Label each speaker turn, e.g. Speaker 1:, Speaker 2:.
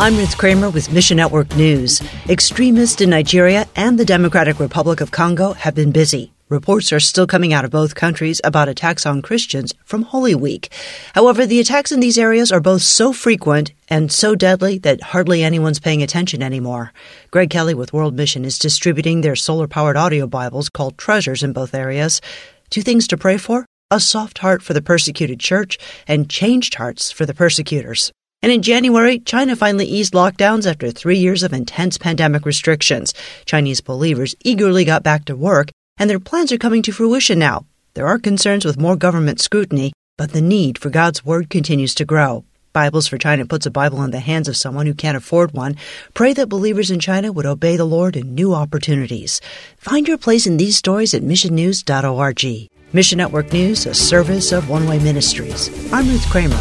Speaker 1: I'm Ruth Kramer with Mission Network News. Extremists in Nigeria and the Democratic Republic of Congo have been busy. Reports are still coming out of both countries about attacks on Christians from Holy Week. However, the attacks in these areas are both so frequent and so deadly that hardly anyone's paying attention anymore. Greg Kelly with World Mission is distributing their solar powered audio Bibles called Treasures in both areas. Two things to pray for a soft heart for the persecuted church and changed hearts for the persecutors. And in January, China finally eased lockdowns after three years of intense pandemic restrictions. Chinese believers eagerly got back to work, and their plans are coming to fruition now. There are concerns with more government scrutiny, but the need for God's Word continues to grow. Bibles for China puts a Bible in the hands of someone who can't afford one. Pray that believers in China would obey the Lord in new opportunities. Find your place in these stories at missionnews.org. Mission Network News, a service of One Way Ministries. I'm Ruth Kramer.